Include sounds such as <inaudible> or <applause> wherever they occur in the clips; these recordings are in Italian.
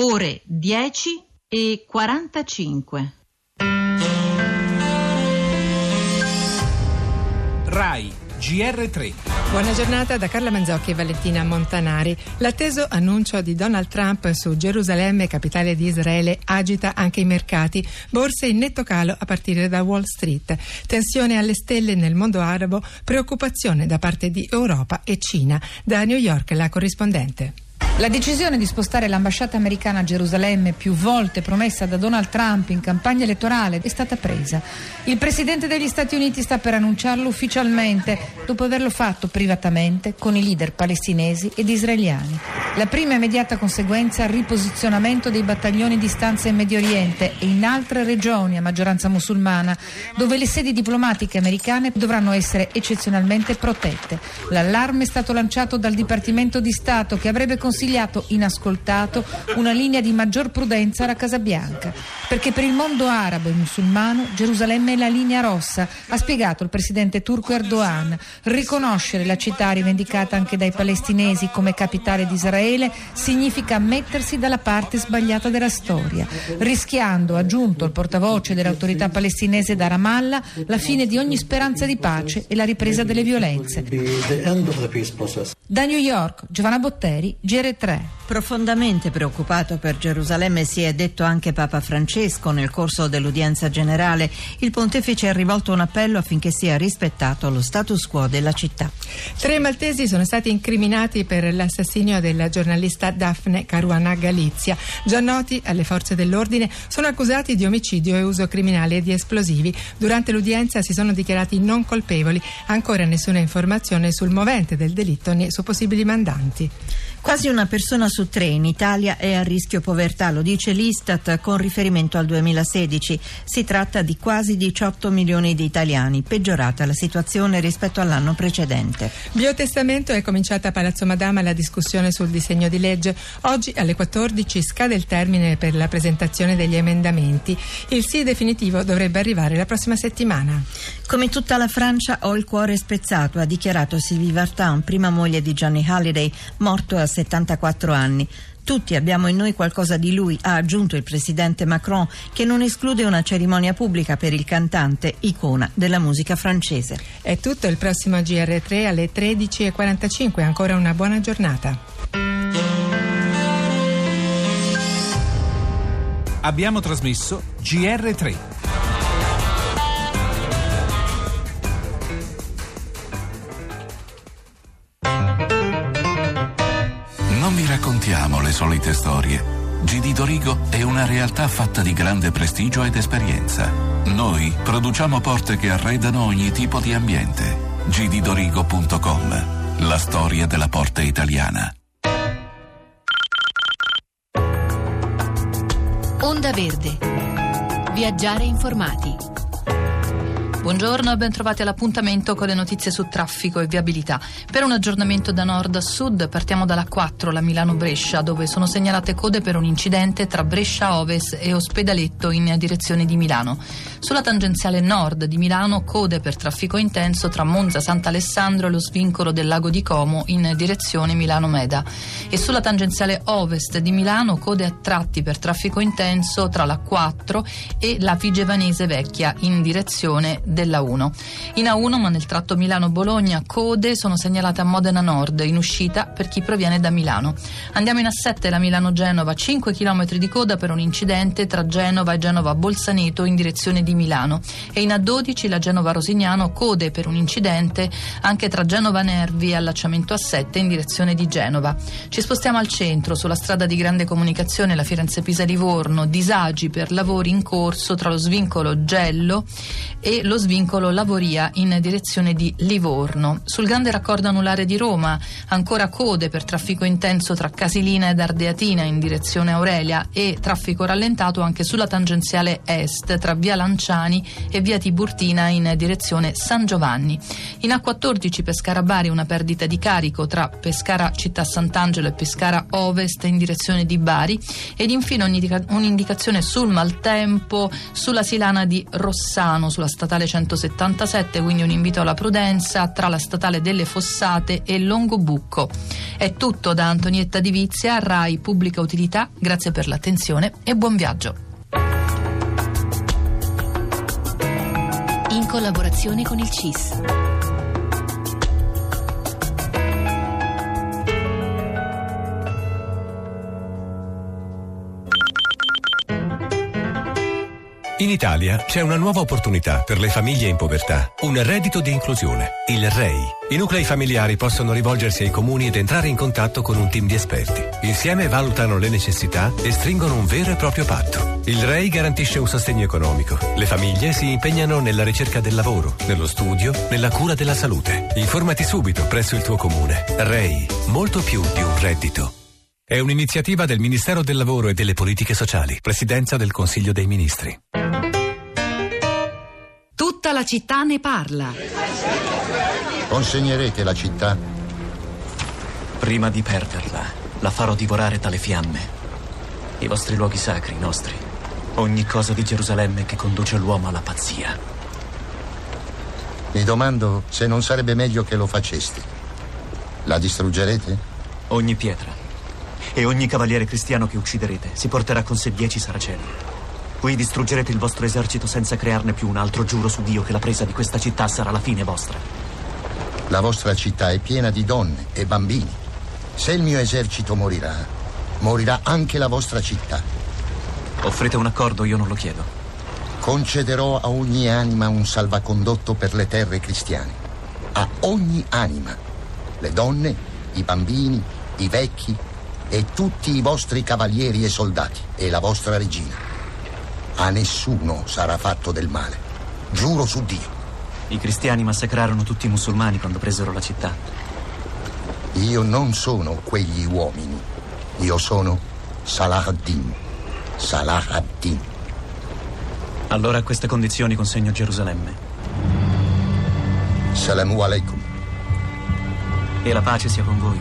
ore 10 e 45. RAI GR3 Buona giornata da Carla Manzocchi e Valentina Montanari. L'atteso annuncio di Donald Trump su Gerusalemme, capitale di Israele, agita anche i mercati. Borse in netto calo a partire da Wall Street. Tensione alle stelle nel mondo arabo, preoccupazione da parte di Europa e Cina. Da New York la corrispondente. La decisione di spostare l'ambasciata americana a Gerusalemme, più volte promessa da Donald Trump in campagna elettorale, è stata presa. Il presidente degli Stati Uniti sta per annunciarlo ufficialmente, dopo averlo fatto privatamente con i leader palestinesi ed israeliani. La prima immediata conseguenza è il riposizionamento dei battaglioni di stanza in Medio Oriente e in altre regioni a maggioranza musulmana, dove le sedi diplomatiche americane dovranno essere eccezionalmente protette. L'allarme è stato lanciato dal Dipartimento di Stato che avrebbe consigliato consigliato inascoltato una linea di maggior prudenza alla Casa Bianca, perché per il mondo arabo e musulmano Gerusalemme è la linea rossa, ha spiegato il presidente turco Erdogan. Riconoscere la città rivendicata anche dai palestinesi come capitale di Israele significa mettersi dalla parte sbagliata della storia, rischiando, aggiunto il portavoce dell'autorità palestinese da Ramallah, la fine di ogni speranza di pace e la ripresa delle violenze. Da New York, Giovanna Botteri, GR3. Profondamente preoccupato per Gerusalemme si è detto anche Papa Francesco nel corso dell'udienza generale. Il pontefice ha rivolto un appello affinché sia rispettato lo status quo della città. Tre maltesi sono stati incriminati per l'assassinio della giornalista Daphne Caruana Galizia. Già noti alle forze dell'ordine, sono accusati di omicidio e uso criminale di esplosivi. Durante l'udienza si sono dichiarati non colpevoli. Ancora nessuna informazione sul movente del delitto né su possibili mandanti. Quasi una persona su tre in Italia è a rischio povertà, lo dice l'Istat con riferimento al 2016. Si tratta di quasi 18 milioni di italiani, peggiorata la situazione rispetto all'anno precedente. Biotestamento è cominciata a Palazzo Madama la discussione sul disegno di legge. Oggi alle 14 scade il termine per la presentazione degli emendamenti. Il sì definitivo dovrebbe arrivare la prossima settimana. Come tutta la Francia ho il cuore spezzato, ha dichiarato Sylvie Vartan, prima moglie di Johnny Halliday, morto a 74 anni. Tutti abbiamo in noi qualcosa di lui, ha aggiunto il presidente Macron, che non esclude una cerimonia pubblica per il cantante, icona della musica francese. È tutto il prossimo GR3 alle 13.45. Ancora una buona giornata. Abbiamo trasmesso GR3. Solite storie. GD Dorigo è una realtà fatta di grande prestigio ed esperienza. Noi produciamo porte che arredano ogni tipo di ambiente. gddorigo.com La storia della porta italiana. Onda Verde. Viaggiare informati. Buongiorno e ben trovati all'appuntamento con le notizie su traffico e viabilità. Per un aggiornamento da nord a sud partiamo dalla 4, la Milano-Brescia, dove sono segnalate code per un incidente tra Brescia Oves e Ospedaletto in direzione di Milano. Sulla tangenziale nord di Milano code per traffico intenso tra Monza Sant'Alessandro e lo svincolo del lago di Como in direzione Milano-Meda. E sulla tangenziale ovest di Milano code a tratti per traffico intenso tra la 4 e la Vigevanese Vecchia in direzione della 1. In A1, ma nel tratto Milano-Bologna, code sono segnalate a Modena Nord, in uscita per chi proviene da Milano. Andiamo in A7, la Milano-Genova, 5 km di coda per un incidente tra Genova e Genova-Bolzaneto in direzione di Milano. E in A12, la Genova-Rosignano, code per un incidente anche tra Genova-Nervi e allacciamento A7 in direzione di Genova. Ci spostiamo al centro, sulla strada di grande comunicazione, la Firenze-Pisa-Livorno, disagi per lavori in corso tra lo svincolo Gello e lo svincolo Lavoria in direzione di Livorno. Sul grande raccordo anulare di Roma, ancora code per traffico intenso tra Casilina ed Ardeatina in direzione Aurelia e traffico rallentato anche sulla tangenziale est tra via Lanciani e via Tiburtina in direzione San Giovanni. In A14 Pescara Bari una perdita di carico tra Pescara Città Sant'Angelo e Pescara Ovest in direzione di Bari ed infine un'indicazione sul maltempo sulla silana di Rossano sulla statale 1677, quindi un invito alla prudenza tra la statale delle Fossate e Longobucco. È tutto da Antonietta Divizia, RAI Pubblica Utilità, grazie per l'attenzione e buon viaggio. In collaborazione con il CIS. In Italia c'è una nuova opportunità per le famiglie in povertà, un reddito di inclusione, il REI. I nuclei familiari possono rivolgersi ai comuni ed entrare in contatto con un team di esperti. Insieme valutano le necessità e stringono un vero e proprio patto. Il REI garantisce un sostegno economico. Le famiglie si impegnano nella ricerca del lavoro, nello studio, nella cura della salute. Informati subito presso il tuo comune. REI, molto più di un reddito. È un'iniziativa del Ministero del Lavoro e delle Politiche Sociali, Presidenza del Consiglio dei Ministri. Tutta la città ne parla. Consegnerete la città? Prima di perderla, la farò divorare dalle fiamme. I vostri luoghi sacri, i nostri. Ogni cosa di Gerusalemme che conduce l'uomo alla pazzia. Mi domando se non sarebbe meglio che lo faceste. La distruggerete? Ogni pietra e ogni cavaliere cristiano che ucciderete si porterà con sé dieci saraceni. Qui distruggerete il vostro esercito senza crearne più un altro. Giuro su Dio che la presa di questa città sarà la fine vostra. La vostra città è piena di donne e bambini. Se il mio esercito morirà, morirà anche la vostra città. Offrite un accordo, io non lo chiedo. Concederò a ogni anima un salvacondotto per le terre cristiane. A ogni anima. Le donne, i bambini, i vecchi e tutti i vostri cavalieri e soldati e la vostra regina. A nessuno sarà fatto del male. Giuro su Dio. I cristiani massacrarono tutti i musulmani quando presero la città. Io non sono quegli uomini. Io sono Salah ad-Din. Salah ad-Din. Allora a queste condizioni consegno Gerusalemme. Salamu alaikum. E la pace sia con voi.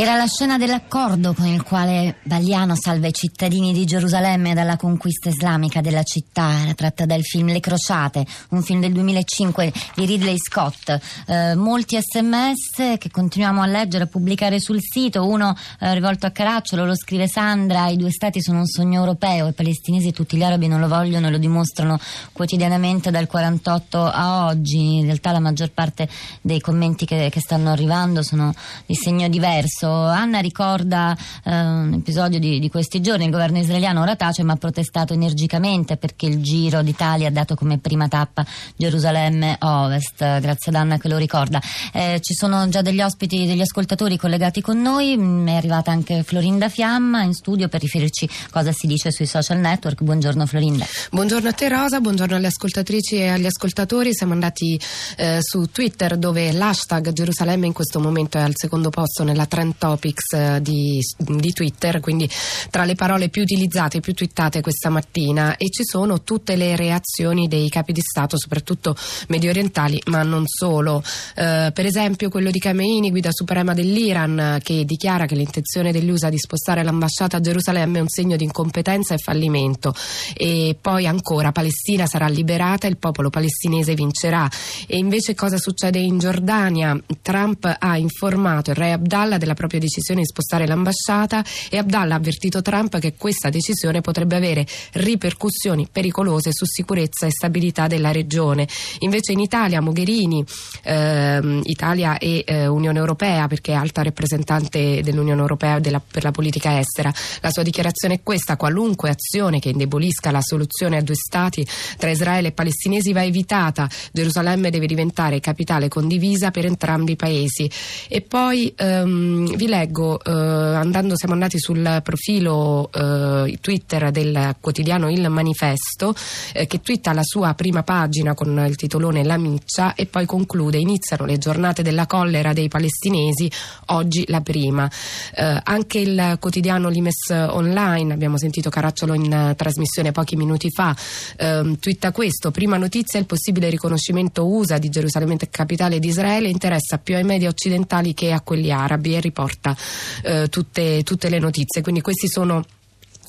Era la scena dell'accordo con il quale Bagliano salva i cittadini di Gerusalemme dalla conquista islamica della città. Era tratta dal film Le Crociate, un film del 2005 di Ridley Scott. Eh, molti sms che continuiamo a leggere, a pubblicare sul sito. Uno eh, rivolto a Caracciolo, lo scrive Sandra: I due stati sono un sogno europeo. I palestinesi e tutti gli arabi non lo vogliono e lo dimostrano quotidianamente dal 48 a oggi. In realtà la maggior parte dei commenti che, che stanno arrivando sono di segno diverso. Anna ricorda eh, un episodio di, di, questi giorni, il governo israeliano ora tace ma ha protestato energicamente perché il Giro d'Italia ha dato come prima tappa Gerusalemme Ovest, grazie ad Anna che lo ricorda. Eh, ci sono già degli ospiti, degli ascoltatori collegati con noi, mm, è arrivata anche Florinda Fiamma in studio per riferirci cosa si dice sui social network. Buongiorno Florinda. Buongiorno a te Rosa, buongiorno alle ascoltatrici e agli ascoltatori. Siamo andati eh, su Twitter dove l'hashtag Gerusalemme in questo momento è al secondo posto nella 30 topics eh, di, di, Twitter, quindi tra le parole più utilizzate, più twittate questa mattina e ci sono tutte le reazioni dei capi di Stato, soprattutto medio orientali, ma non solo. Eh, per esempio quello di Khamenei, guida suprema dell'Iran, che dichiara che l'intenzione degli USA di spostare l'ambasciata a Gerusalemme è un segno di incompetenza e fallimento. E poi ancora Palestina sarà liberata e il popolo palestinese vincerà. E invece cosa succede in Giordania? Trump ha informato il re Abdallah della propria decisione di spostare l'ambasciata e Abdallah ha avvertito Trump che questa decisione potrebbe avere ripercussioni pericolose su sicurezza e stabilità della regione. Invece in Italia Mogherini, ehm, Italia e eh, Unione Europea, perché è alta rappresentante dell'Unione Europea della, per la politica estera, la sua dichiarazione è questa, qualunque azione che indebolisca la soluzione a due stati tra Israele e palestinesi va evitata, Gerusalemme deve diventare capitale condivisa per entrambi i paesi. E poi ehm, vi leggo, eh, andando, siamo andati sul profilo eh, Twitter del quotidiano Il Manifesto, eh, che twitta la sua prima pagina con il titolone La Miccia e poi conclude: Iniziano le giornate della collera dei palestinesi, oggi la prima. Eh, anche il quotidiano Limes Online, abbiamo sentito Caracciolo in trasmissione pochi minuti fa, ehm, twitta questo: prima notizia il possibile riconoscimento USA di Gerusalemme capitale di Israele interessa più ai media occidentali che a quelli arabi riporta eh, tutte, tutte le notizie. Quindi questi sono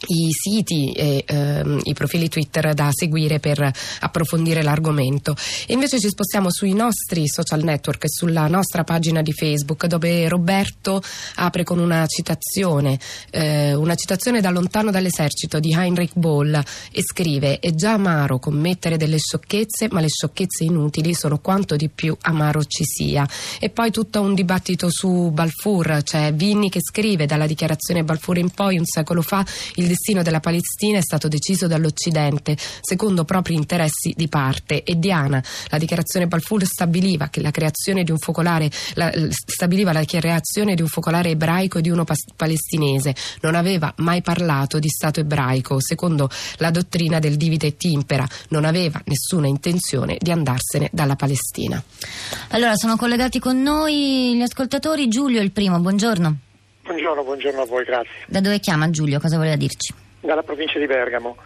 i siti e ehm, i profili Twitter da seguire per approfondire l'argomento. E invece ci spostiamo sui nostri social network e sulla nostra pagina di Facebook dove Roberto apre con una citazione, eh, una citazione da lontano dall'esercito di Heinrich Boll e scrive è già amaro commettere delle sciocchezze ma le sciocchezze inutili sono quanto di più amaro ci sia. E poi tutto un dibattito su Balfour, c'è Vinni che scrive dalla dichiarazione Balfour in poi un secolo fa il destino della Palestina è stato deciso dall'Occidente secondo propri interessi di parte. E Diana, la dichiarazione Balfour stabiliva che la creazione di un focolare la, stabiliva la creazione di un focolare ebraico e di uno pas- palestinese, non aveva mai parlato di Stato ebraico secondo la dottrina del divide et impera, non aveva nessuna intenzione di andarsene dalla Palestina. Allora sono collegati con noi gli ascoltatori, Giulio il primo, buongiorno. Buongiorno, buongiorno a voi, grazie. Da dove chiama Giulio? Cosa voleva dirci? Dalla provincia di Bergamo.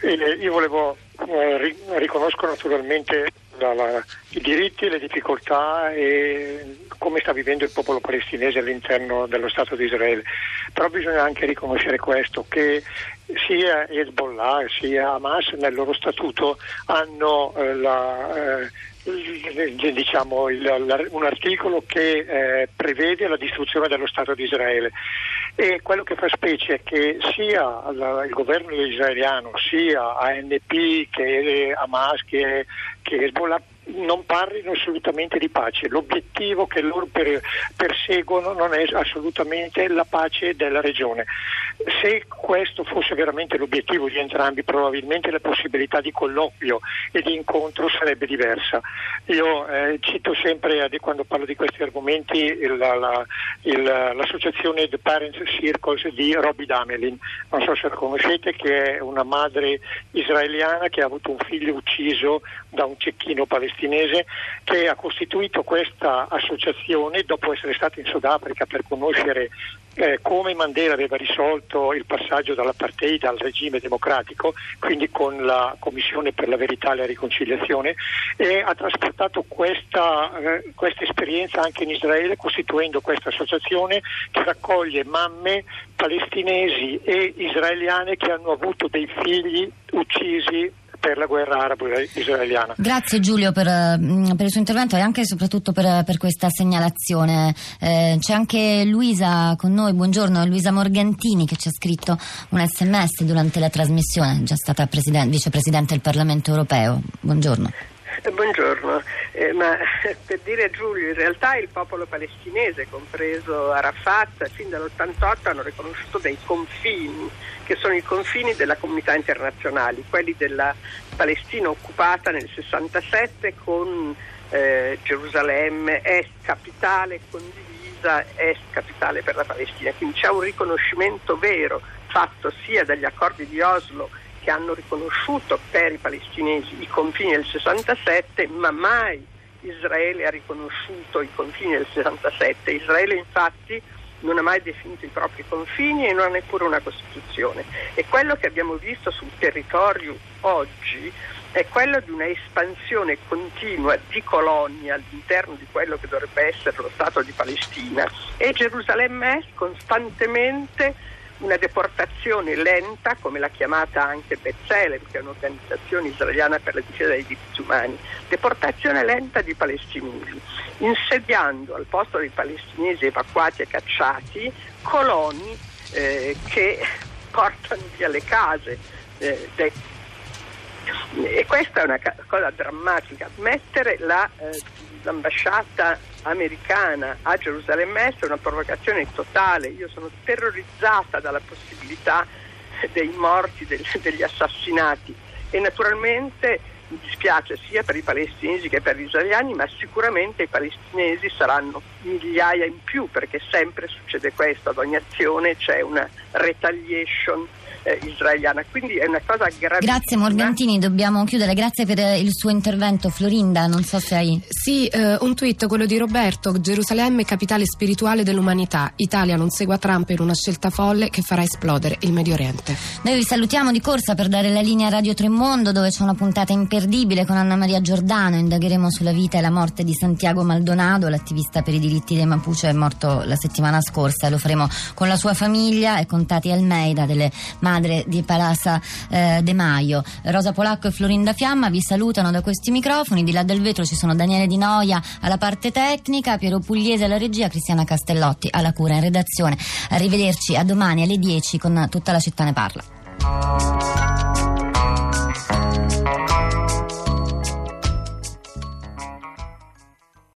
E io volevo, eh, ri- riconosco naturalmente la, la, i diritti, le difficoltà e come sta vivendo il popolo palestinese all'interno dello Stato di Israele. Però bisogna anche riconoscere questo, che sia Hezbollah sia Hamas nel loro statuto hanno eh, la... Eh, diciamo, il, un articolo che eh, prevede la distruzione dello Stato di Israele. E quello che fa specie è che sia la, il governo israeliano sia ANP che Hamas che, che Hezbollah non parlino assolutamente di pace. L'obiettivo che loro per, perseguono non è assolutamente la pace della regione. Se questo fosse veramente l'obiettivo di entrambi, probabilmente la possibilità di colloquio e di incontro sarebbe diversa. Io eh, cito sempre quando parlo di questi argomenti il, la, il, l'associazione The Parents Circles di Robbie Damelin, non so se la conoscete, che è una madre israeliana che ha avuto un figlio ucciso da un cecchino palestinese che ha costituito questa associazione dopo essere stata in Sudafrica per conoscere eh, come Mandela aveva risolto il passaggio dall'apartheid al regime democratico, quindi con la Commissione per la verità e la riconciliazione, e ha trasportato questa, eh, questa esperienza anche in Israele costituendo questa associazione che raccoglie mamme palestinesi e israeliane che hanno avuto dei figli uccisi per la guerra arabo-israeliana. Grazie Giulio per, mm, per, il suo intervento e anche e soprattutto per, per questa segnalazione. Eh, c'è anche Luisa con noi, buongiorno, Luisa Morgantini che ci ha scritto un sms durante la trasmissione, è già stata vicepresidente del Parlamento europeo. Buongiorno. Eh, buongiorno, eh, ma <laughs> per dire Giulio, in realtà il popolo palestinese, compreso Arafat, fin dall'88 hanno riconosciuto dei confini che sono i confini della comunità internazionale, quelli della Palestina occupata nel 67 con eh, Gerusalemme est capitale condivisa, est capitale per la Palestina. Quindi c'è un riconoscimento vero fatto sia dagli accordi di Oslo che hanno riconosciuto per i palestinesi i confini del 67, ma mai Israele ha riconosciuto i confini del 67. Israele infatti non ha mai definito i propri confini e non ha neppure una Costituzione. E quello che abbiamo visto sul territorio oggi è quello di una espansione continua di colonie all'interno di quello che dovrebbe essere lo Stato di Palestina e Gerusalemme è costantemente una deportazione lenta, come l'ha chiamata anche B'Tselem, che è un'organizzazione israeliana per la difesa dei diritti umani, deportazione lenta di palestinesi, insediando al posto dei palestinesi evacuati e cacciati coloni eh, che portano via le case. Eh, dei... e questa è una cosa drammatica. Mettere la, eh, l'ambasciata americana a Gerusalemme Est è una provocazione totale. Io sono terrorizzata dalla possibilità dei morti, del, degli assassinati e naturalmente mi dispiace sia per i palestinesi che per gli israeliani, ma sicuramente i palestinesi saranno migliaia in più perché sempre succede questo, ad ogni azione c'è una retaliation eh, israeliana. Quindi è una cosa gravissima. Grazie Morgantini, dobbiamo chiudere. Grazie per il suo intervento. Florinda, non so se hai. Sì, eh, un tweet, quello di Roberto. Gerusalemme, capitale spirituale dell'umanità. Italia non segua Trump in una scelta folle che farà esplodere il Medio Oriente. Noi vi salutiamo di corsa per dare la linea a Radio Tremondo, dove c'è una puntata imperdibile con Anna Maria Giordano. Indagheremo sulla vita e la morte di Santiago Maldonado, l'attivista per i diritti dei Mapuche è morto la settimana scorsa lo faremo con la sua famiglia e con Tati Almeida delle madre di Palazza eh, De Maio. Rosa Polacco e Florinda Fiamma vi salutano da questi microfoni, di là del vetro ci sono Daniele Di Noia alla parte tecnica, Piero Pugliese alla regia, Cristiana Castellotti alla cura in redazione. Arrivederci a domani alle 10 con tutta la città ne parla.